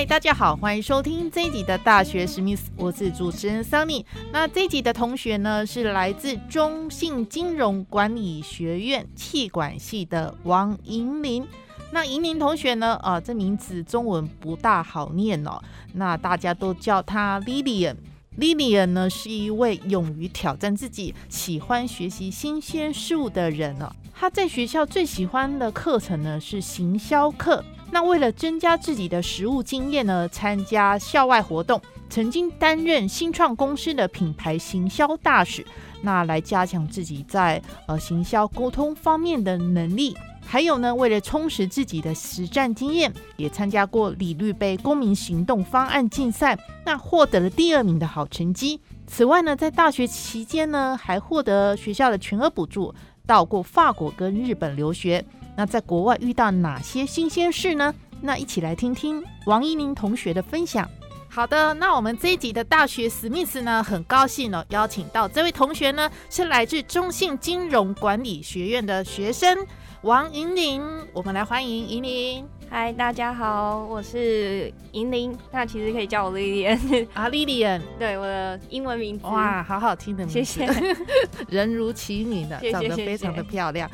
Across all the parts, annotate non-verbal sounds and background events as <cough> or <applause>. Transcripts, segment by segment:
嗨，大家好，欢迎收听这一集的大学史密斯，我是主持人 Sunny。那这一集的同学呢，是来自中信金融管理学院气管系的王银林。那银林同学呢，啊，这名字中文不大好念哦，那大家都叫他 Lilian。Lilian 呢，是一位勇于挑战自己、喜欢学习新鲜事物的人哦。他在学校最喜欢的课程呢，是行销课。那为了增加自己的实务经验呢，参加校外活动，曾经担任新创公司的品牌行销大使，那来加强自己在呃行销沟通方面的能力。还有呢，为了充实自己的实战经验，也参加过李律杯公民行动方案竞赛，那获得了第二名的好成绩。此外呢，在大学期间呢，还获得学校的全额补助，到过法国跟日本留学。那在国外遇到哪些新鲜事呢？那一起来听听王一宁同学的分享。好的，那我们这一集的大学史密斯呢，很高兴哦，邀请到这位同学呢，是来自中信金融管理学院的学生王银玲。我们来欢迎银玲。嗨，大家好，我是银玲。那其实可以叫我 Lilian 啊，Lilian，<laughs> 对，我的英文名字。哇，好好听的名字，谢谢。<laughs> 人如其名的，长得非常的漂亮。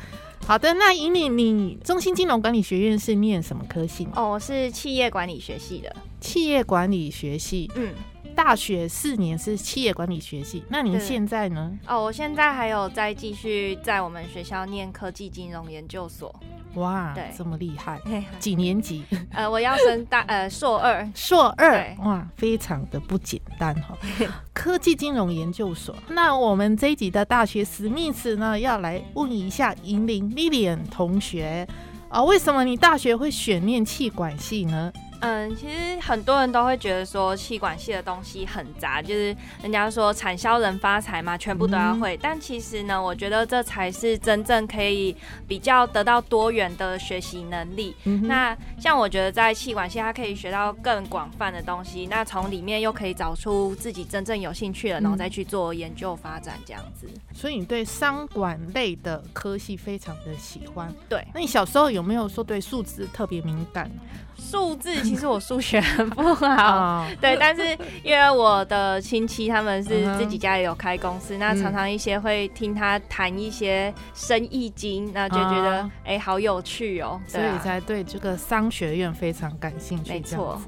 好的，那以你，你中心金融管理学院是念什么科系？哦，我是企业管理学系的。企业管理学系，嗯，大学四年是企业管理学系。那您现在呢？哦，我现在还有在继续在我们学校念科技金融研究所。哇，这么厉害！几年级？呃，我要升大呃硕二，硕二哇，非常的不简单哈。<laughs> 科技金融研究所。那我们这一集的大学史密斯呢，要来问一下银铃 Lilian 同学啊，为什么你大学会选念气管系呢？嗯，其实很多人都会觉得说气管系的东西很杂，就是人家说产销人发财嘛，全部都要会。但其实呢，我觉得这才是真正可以比较得到多元的学习能力。那像我觉得在气管系，它可以学到更广泛的东西，那从里面又可以找出自己真正有兴趣的，然后再去做研究发展这样子。所以你对商管类的科系非常的喜欢。对，那你小时候有没有说对数字特别敏感？数字其实我数学很不好，<laughs> <laughs> 对，但是因为我的亲戚他们是自己家里有开公司，那常常一些会听他谈一些生意经，那就觉得哎好有趣哦，所以才对这个商学院非常感兴趣。没错，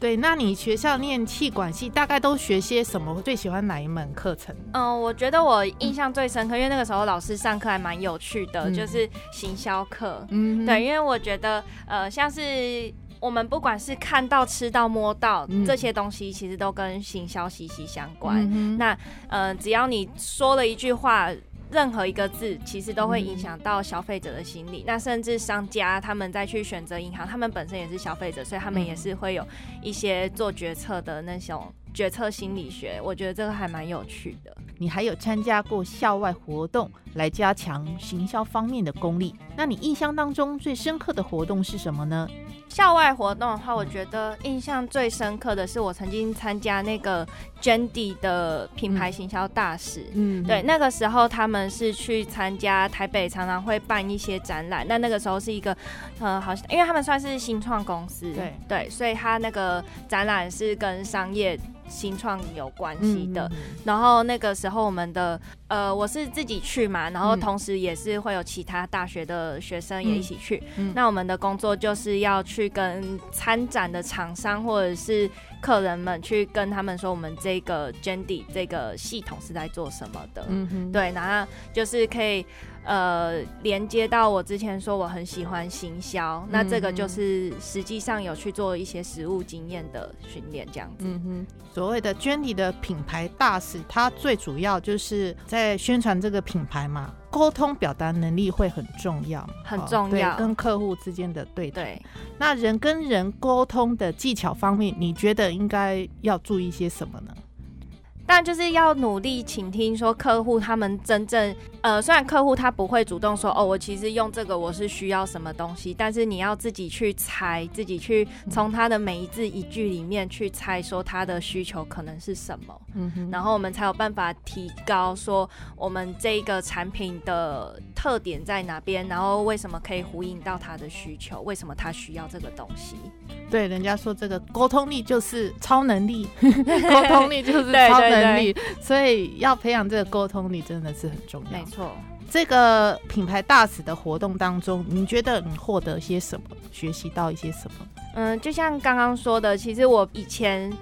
对，那你学校念气管系大概都学些什么？最喜欢哪一门课程？嗯，我觉得我印象最深刻，因为那个时候老师上课还蛮有趣的，就是行销课。嗯，对，因为我觉得呃像是。我们不管是看到、吃到、摸到这些东西，其实都跟行销息息相关。嗯那呃，只要你说了一句话，任何一个字，其实都会影响到消费者的心理。那甚至商家他们再去选择银行，他们本身也是消费者，所以他们也是会有一些做决策的那种决策心理学。我觉得这个还蛮有趣的。你还有参加过校外活动来加强行销方面的功力？那你印象当中最深刻的活动是什么呢？校外活动的话，我觉得印象最深刻的是我曾经参加那个 Jandy 的品牌行销大使。嗯，对，那个时候他们是去参加台北，常常会办一些展览。那那个时候是一个，呃，好像因为他们算是新创公司，对对，所以他那个展览是跟商业。新创有关系的，然后那个时候我们的呃，我是自己去嘛，然后同时也是会有其他大学的学生也一起去。那我们的工作就是要去跟参展的厂商或者是客人们去跟他们说，我们这个 Jendy 这个系统是在做什么的。嗯哼，对，然后就是可以。呃，连接到我之前说我很喜欢行销，那这个就是实际上有去做一些实务经验的训练，这样子。嗯哼，所谓的 Jenny 的品牌大使，它最主要就是在宣传这个品牌嘛。沟通表达能力会很重要，很重要跟客户之间的对谈。对，那人跟人沟通的技巧方面，你觉得应该要注意些什么呢？但就是要努力倾听，说客户他们真正呃，虽然客户他不会主动说哦，我其实用这个我是需要什么东西，但是你要自己去猜，自己去从他的每一字一句里面去猜，说他的需求可能是什么，嗯哼，然后我们才有办法提高说我们这个产品的特点在哪边，然后为什么可以呼应到他的需求，为什么他需要这个东西。对，人家说这个沟通力就是超能力，<laughs> 沟通力就是超对对能力，所以要培养这个沟通力真的是很重要没。错。这个品牌大使的活动当中，你觉得你获得些什么？学习到一些什么？嗯，就像刚刚说的，其实我以前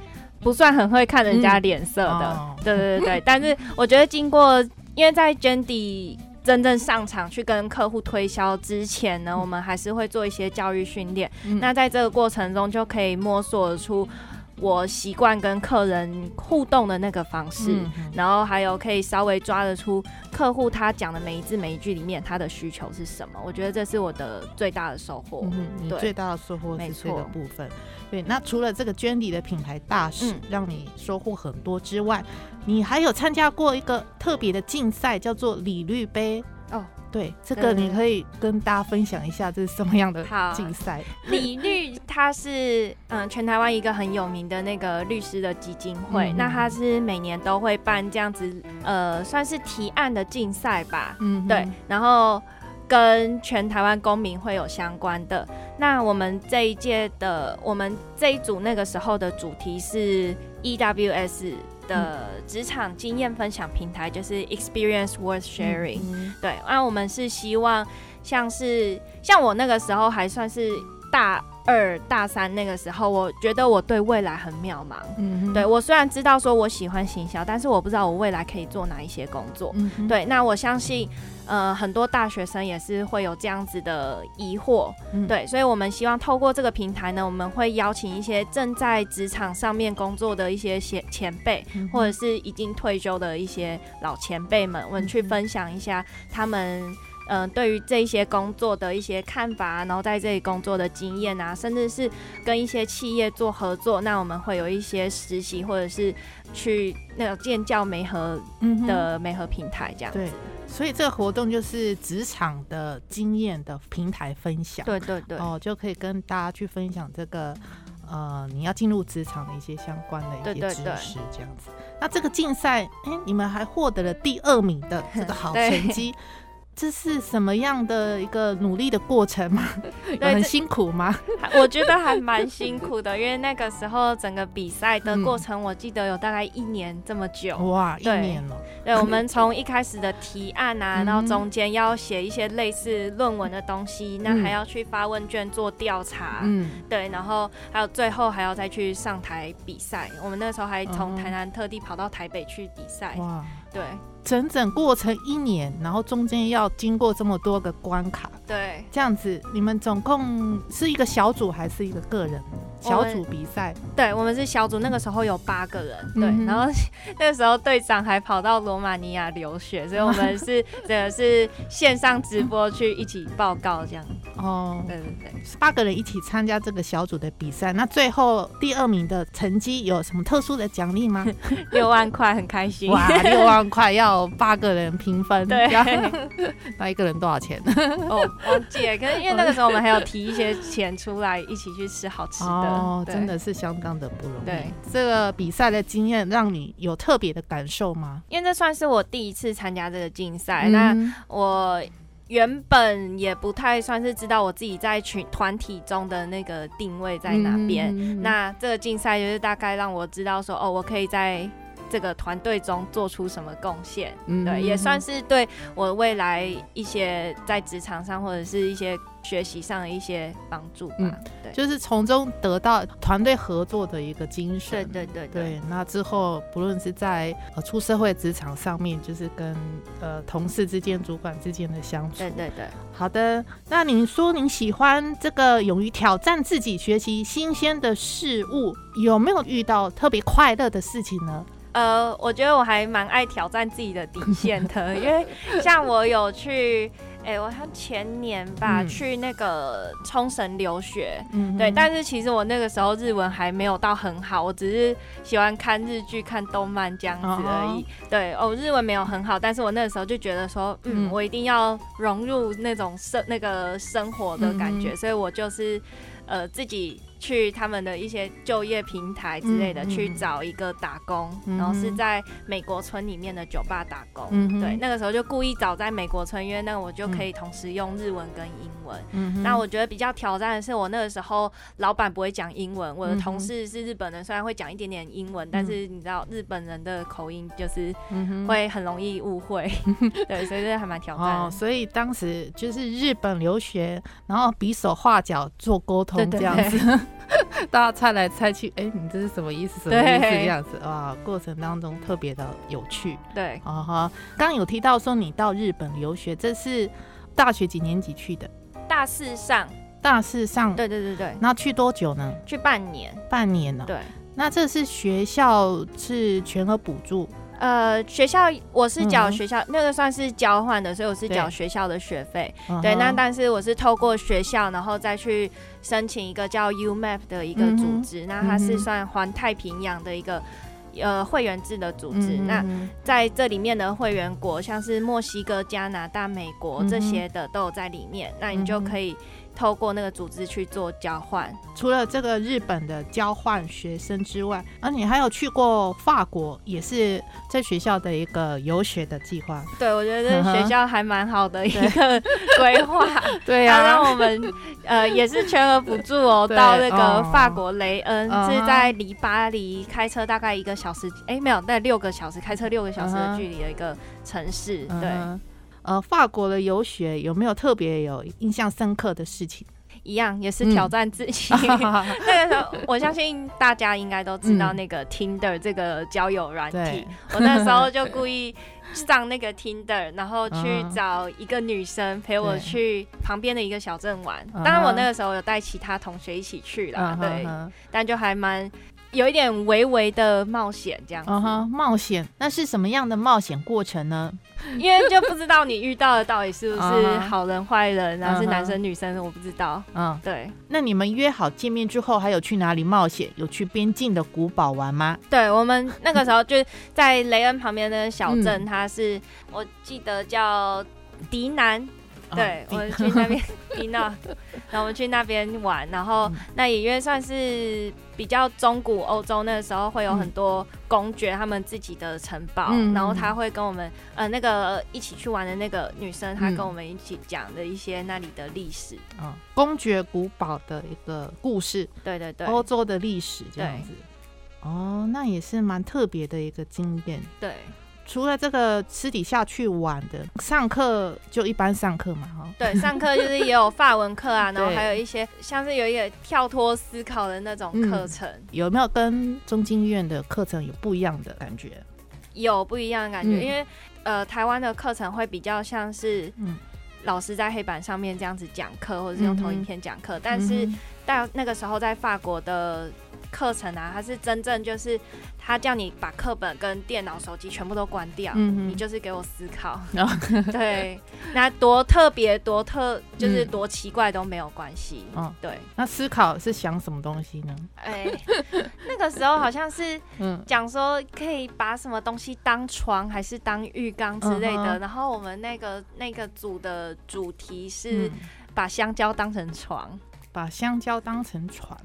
不算很会看人家脸色的，哦对对对对。<laughs> 但是我觉得经过，因为在 Jandy 真正上场去跟客户推销之前呢，我们还是会做一些教育训练。嗯那在这个过程中，就可以摸索出我习惯跟客人互动的那个方式。嗯然后还有可以稍微抓得出客户他讲的每一字每一句里面他的需求是什么，我觉得这是我的最大的收获。嗯，你对最大的收获没是这个部分。对，那除了这个娟迪的品牌大使、嗯让你收获很多之外，你还有参加过一个特别的竞赛，叫做李律杯。哦，对，这个你可以跟大家分享一下，这是什么样的好竞赛？<laughs> 李律他是嗯全台湾一个很有名的那个律师的基金会，嗯那他是每年都会办这样子呃算是提案的竞赛吧，嗯哼，对，然后跟全台湾公民会有相关的。那我们这一届的我们这一组那个时候的主题是 EWS 的职场经验分享平台，就是 Experience Worth Sharing。嗯对，那我们是希望像是像我那个时候还算是大二大三那个时候，我觉得我对未来很渺茫。嗯对，我虽然知道说我喜欢行销，但是我不知道我未来可以做哪一些工作。嗯，对，那我相信，呃，很多大学生也是会有这样子的疑惑。嗯对，所以我们希望透过这个平台呢，我们会邀请一些正在职场上面工作的一些前前辈，嗯或者是已经退休的一些老前辈们，我们去分享一下他们。嗯、对于这一些工作的一些看法啊，然后在这里工作的经验啊，甚至是跟一些企业做合作，那我们会有一些实习或者是去那个建教媒合的媒合平台这样子。对，所以这个活动就是职场的经验的平台分享。对对对，哦，就可以跟大家去分享这个呃，你要进入职场的一些相关的一些知识，这样子。那这个竞赛，哎、你们还获得了第二名的这个 <laughs> 好成绩。这是什么样的一个努力的过程吗？<laughs> 很辛苦吗？<laughs> 我觉得还蛮辛苦的，因为那个时候整个比赛的过程，我记得有大概一年这么久。哇，一年了，对，我们从一开始的提案啊，嗯。然后中间要写一些类似论文的东西，那嗯还要去发问卷做调查，嗯，对，然后还有最后还要再去上台比赛。我们那时候还从嗯台南特地跑到台北去比赛，哇，对整整过程一年，然后中间要经过这么多个关卡，对。这样子，你们总共是一个小组还是一个个人小组比赛？对，我们是小组，那个时候有八个人，对，嗯然后那个时候队长还跑到罗马尼亚留学，所以我们是这个是线上直播去一起报告这样，哦，对对对。八个人一起参加这个小组的比赛，那最后第二名的成绩有什么特殊的奖励吗？<laughs> 六万块很开心，哇，六万块要八个人平分，对 <laughs> 那一个人多少钱？哦，忘记了，可是因为那个时候我们还有提一些钱出来一起去吃好吃的，哦，真的是相当的不容易。对，这个比赛的经验让你有特别的感受吗？因为这算是我第一次参加这个竞赛，那嗯我。原本也不太算是知道我自己在群团体中的那个定位在哪边，嗯那这个竞赛就是大概让我知道说，哦，我可以在这个团队中做出什么贡献，嗯对，也算是对我未来一些在职场上或者是一些学习上的一些帮助吧。嗯对，就是从中得到团队合作的一个精对神。对对对，那之后不论是在呃出社会职场上面，就是跟呃同事之间、主管之间的相处。对对对。好的，那您说您喜欢这个勇于挑战自己、学习新鲜的事物，有没有遇到特别快乐的事情呢？呃，我觉得我还蛮爱挑战自己的底线的，<laughs> 因为像我有去。哎，我像前年吧，去那个冲绳留学，嗯对，但是其实我那个时候日文还没有到很好，我只是喜欢看日剧、看动漫这样子而已。对，哦，日文没有很好，但是我那个时候就觉得说，嗯，我一定要融入那种生那个生活的感觉，所以我就是呃自己。去他们的一些就业平台之类的去找一个打工，然后是在美国村里面的酒吧打工。对，那个时候就故意找在美国村，因为那我就可以同时用日文跟英文。那我觉得比较挑战的是，我那个时候老板不会讲英文，我的同事是日本人，虽然会讲一点点英文，但是你知道日本人的口音就是会很容易误会。<laughs> 对，所以这还蛮挑战。哦，所以当时就是日本留学，然后比手画脚做沟通这样子。<laughs> 大家猜来猜去，哎，你这是什么意思？什么意思？这样子哇，过程当中特别的有趣。对，啊哈，刚刚有提到说你到日本留学，这是大学几年级去的？大四上，大四上。对对对对。那去多久呢？去半年。半年呢。对。那这是学校是全额补助？呃，学校我是缴学校那个算是交换的，所以我是缴学校的学费。对，那但是我是透过学校，然后再去申请一个叫 UMAP 的一个组织，那它是算环太平洋的一个呃会员制的组织。那在这里面的会员国，像是墨西哥、加拿大、美国这些的都有在里面，那你就可以。透过那个组织去做交换，除了这个日本的交换学生之外，啊你还有去过法国，也是在学校的一个游学的计划。对，我觉得学校还蛮好的一个规划。<laughs> 对呀，让我们呃也是全额补助哦，<laughs> 到那个法国雷恩，是在离巴黎开车大概一个小时，哎没有，那六个小时开车六个小时的距离的一个城市。对。呃，法国的游学有没有特别有印象深刻的事情？一样也是挑战自己。<laughs> 那个时候，我相信大家应该都知道那个 Tinder 这个交友软体。我那时候就故意上那个 Tinder，然后去找一个女生陪我去旁边的一个小镇玩。当然，我那个时候有带其他同学一起去啦，对，但就还蛮。有一点微微的冒险，这样子。冒险，那是什么样的冒险过程呢？因为就不知道你遇到的到底是不是好人坏人，然后是男生女生，我不知道。嗯，对。那你们约好见面之后，还有去哪里冒险？有去边境的古堡玩吗？对，我们那个时候就在雷恩旁边的小镇，它是我记得叫迪南。对，我们去那边迪 <laughs> 那，然后我们去那边玩，然后那也因为算是比较中古欧洲，那个时候会有很多公爵他们自己的城堡，然后他会跟我们呃那个一起去玩的那个女生，她跟我们一起讲的一些那里的历史，嗯，公爵古堡的一个故事，对对对，欧洲的历史这样子，哦，那也是蛮特别的一个经验，对。除了这个私底下去玩的，上课就一般上课嘛，哈。对，上课就是也有法文课啊，然后 <laughs> 还有一些像是有一个跳脱思考的那种课程。有没有跟中经院的课程有不一样的感觉？有不一样的感觉，因为呃，台湾的课程会比较像是老师在黑板上面这样子讲课，或者是用投影片讲课，但是到那个时候在法国的。课程啊，它是真正就是他叫你把课本跟电脑、手机全部都关掉，你就是给我思考。<laughs> 对，那多特别、多特就是多奇怪都没有关系。嗯，对。那思考是想什么东西呢？哎，那个时候好像是 <laughs> 讲说可以把什么东西当床还是当浴缸之类的。然后我们那个那个组的主题是把香蕉当成床，把香蕉当成床。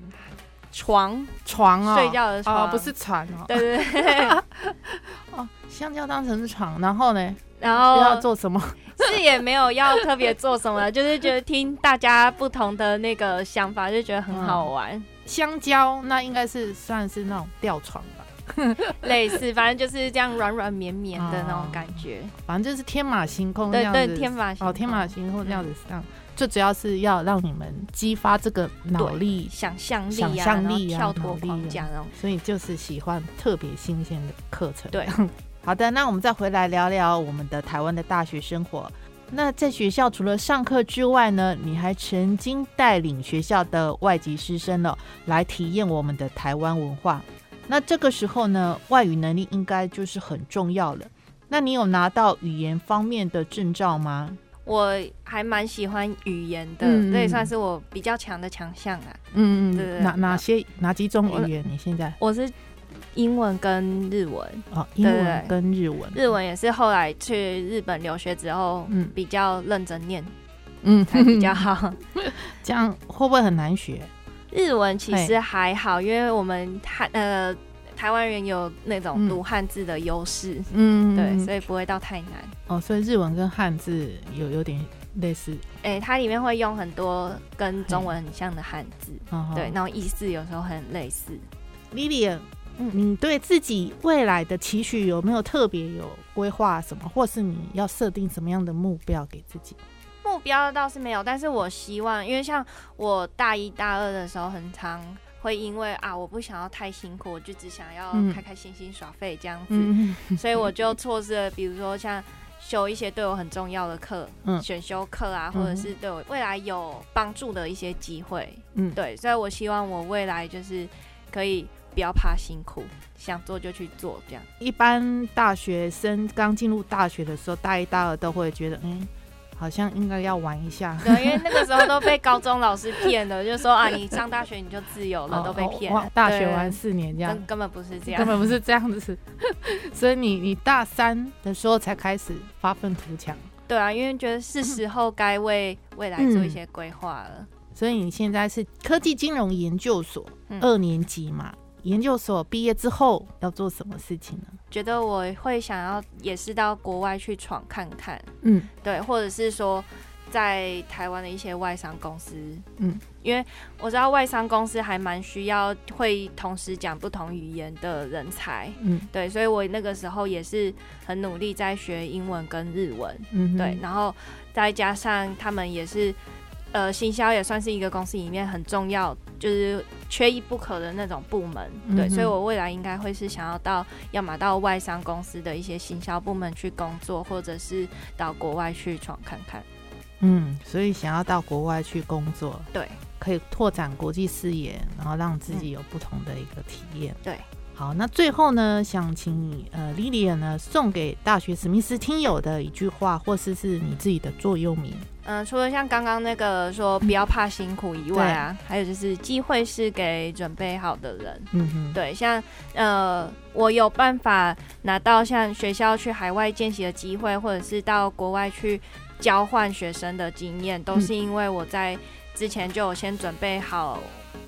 床床啊，睡觉的床，不是床哦。对对对。<laughs> 哦，香蕉当成是床，然后呢？然后要做什么？是也没有要特别做什么，<laughs> 就是觉得听大家不同的那个想法，就觉得很好玩。香蕉那应该是算是那种吊床吧，<laughs> 类似，反正就是这样软软绵绵的那种感觉。反正就是天马行空这样子，天马哦，天马行空这样子上。最主要是要让你们激发这个脑力、想象力、想象力啊、跳脱框架啊，所以就是喜欢特别新鲜的课程。对，<laughs> 好的，那我们再回来聊聊我们的台湾的大学生活。那在学校除了上课之外呢，你还曾经带领学校的外籍师生呢来体验我们的台湾文化。那这个时候呢，外语能力应该就是很重要了。那你有拿到语言方面的证照吗？我还蛮喜欢语言的，这也算是我比较强的强项啊。嗯对对哪哪些哪几种语言？你现在我是英文跟日文，哦，英文跟日文，日文也是后来去日本留学之后，嗯比较认真念嗯才比较好。<laughs> 这样会不会很难学？日文其实还好，因为我们汉呃台湾人有那种嗯读汉字的优势，嗯对，所以以不会到太难。哦，所以日文跟汉字有有点类似，诶、它里面会用很多跟中文很像的汉字，哦对，然后意思有时候很类似。Lilian，嗯你对自己未来的期许有没有特别有规划什么，或是你要设定什么样的目标给自己？目标倒是没有，但是我希望，因为像我大一大二的时候，很常会因为啊，我不想要太辛苦，我就只想要嗯。开开心心耍废这样子，嗯所以我就错失了，比如说像修一些对我很重要的课，嗯。选修课啊，或者是对我未来有帮助的一些机会，嗯，对，所以我希望我未来就是可以不要怕辛苦，想做就去做这样。一般大学生刚进入大学的时候，大一大二都会觉得，嗯，好像应该要玩一下。对，因为那个时候都被高中老师骗了，就说啊，你上大学你就自由了，都被骗了。哦大学玩四年这样根，本不是这样，根本不是这样子。所以你你大三的时候才开始发愤图强，对啊，因为觉得是时候该为未来做一些规划了。所以你现在是科技金融研究所嗯二年级嘛？研究所毕业之后要做什么事情呢？觉得我会想要也是到国外去闯看看，嗯。对，或者是说在台湾的一些外商公司，嗯，因为我知道外商公司还蛮需要会同时讲不同语言的人才，嗯。对，所以我那个时候也是很努力在学英文跟日文，嗯，对，然后再加上他们也是，呃，行销也算是一个公司里面很重要，就是缺一不可的那种部门，对，所以我未来应该会是想要到，要么到外商公司的一些行销部门去工作，或者是到国外去闯看看，嗯，所以想要到国外去工作，对。可以拓展国际视野，然后让自己有不同的一个体验。对。好，那最后呢，想请你呃，Lilian 呢送给大学史密斯听友的一句话，或是是你自己的座右铭。嗯、除了像刚刚那个说不要怕辛苦以外啊，<laughs> 还有就是机会是给准备好的人，嗯哼，对，像呃，我有办法拿到像学校去海外见习的机会，或者是到国外去交换学生的经验，都是因为我在之前就有先准备好。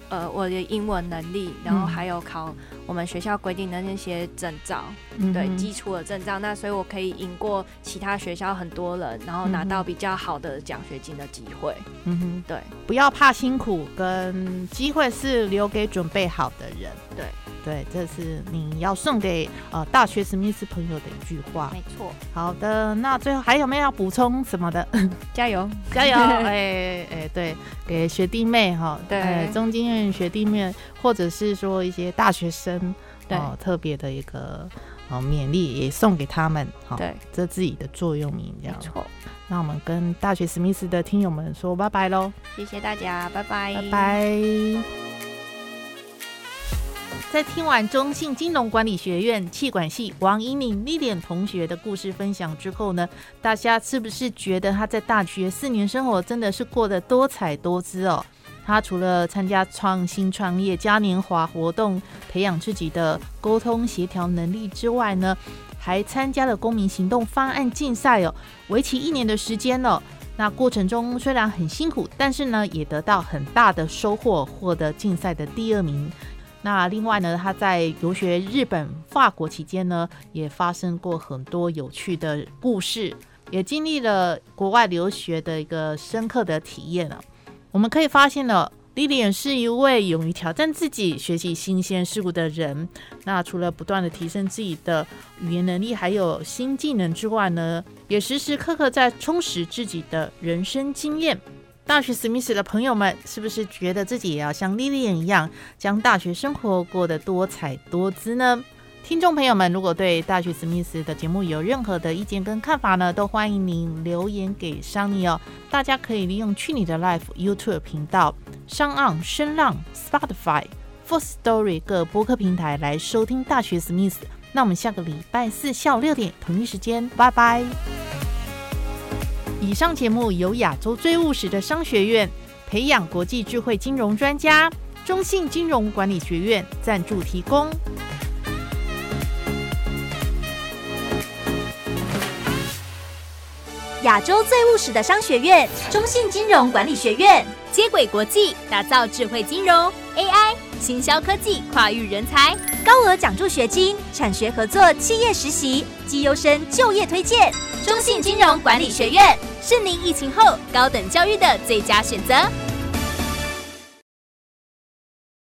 呃，我的英文能力，然后嗯还有考我们学校规定的那些证照，嗯对基础的证照，那所以我可以赢过其他学校很多人，然后拿嗯到比较好的奖学金的机会。嗯哼，对不要怕辛苦，跟机会是留给准备好的人。对对，这是你要送给呃大学史密斯朋友的一句话。没错，好的，那最后还有没有要补充什么的？<laughs> 加油！加油！<laughs> 哎哎，对，给学弟妹哈，对哎中经院学弟妹，或者是说一些大学生，对哦，特别的一个哦勉励，也送给他们，哈，对，这自己的座右铭这样。没错，那我们跟大学史密斯的听友们说拜拜喽，谢谢大家，拜拜，拜拜。在听完中信金融管理学院气管系王怡敏丽莲同学的故事分享之后呢，大家是不是觉得他在大学四年生活真的是过得多彩多姿哦？他除了参加创新创业嘉年华活动，培养自己的沟通协调能力之外呢，还参加了公民行动方案竞赛哦，为期一年的时间哦。那过程中虽然很辛苦，但是呢，也得到很大的收获，获得竞赛的第二名。那另外呢，他在游学日本、法国期间呢，也发生过很多有趣的故事，也经历了国外留学的一个深刻的体验啊。我们可以发现了。莉莉安是一位勇于挑战自己、学习新鲜事物的人。那除了不断的提升自己的语言能力，还有新技能之外呢，也时时刻刻在充实自己的人生经验。大学史密斯的朋友们，是不是觉得自己也要像莉莉安一样，将大学生活过得多彩多姿呢？听众朋友们，如果对大学史密斯的节目有任何的意见跟看法呢，都欢迎您留言给桑尼哦。大家可以利用去你的 Life YouTube 频道、上岸、声浪、Spotify、f o r Story 各播客平台来收听大学史密斯。那我们下个礼拜四下午六点同一时间，拜拜。以上节目由亚洲最务实的商学院培养国际智慧金融专家中信金融管理学院赞助提供。亚洲最务实的商学院中信金融管理学院，接轨国际，打造智慧金融 AI、新销科技，跨域人才，高额奖助学金，产学合作，企业实习，绩优生就业推荐。中信金融管理学院是您疫情后高等教育的最佳选择。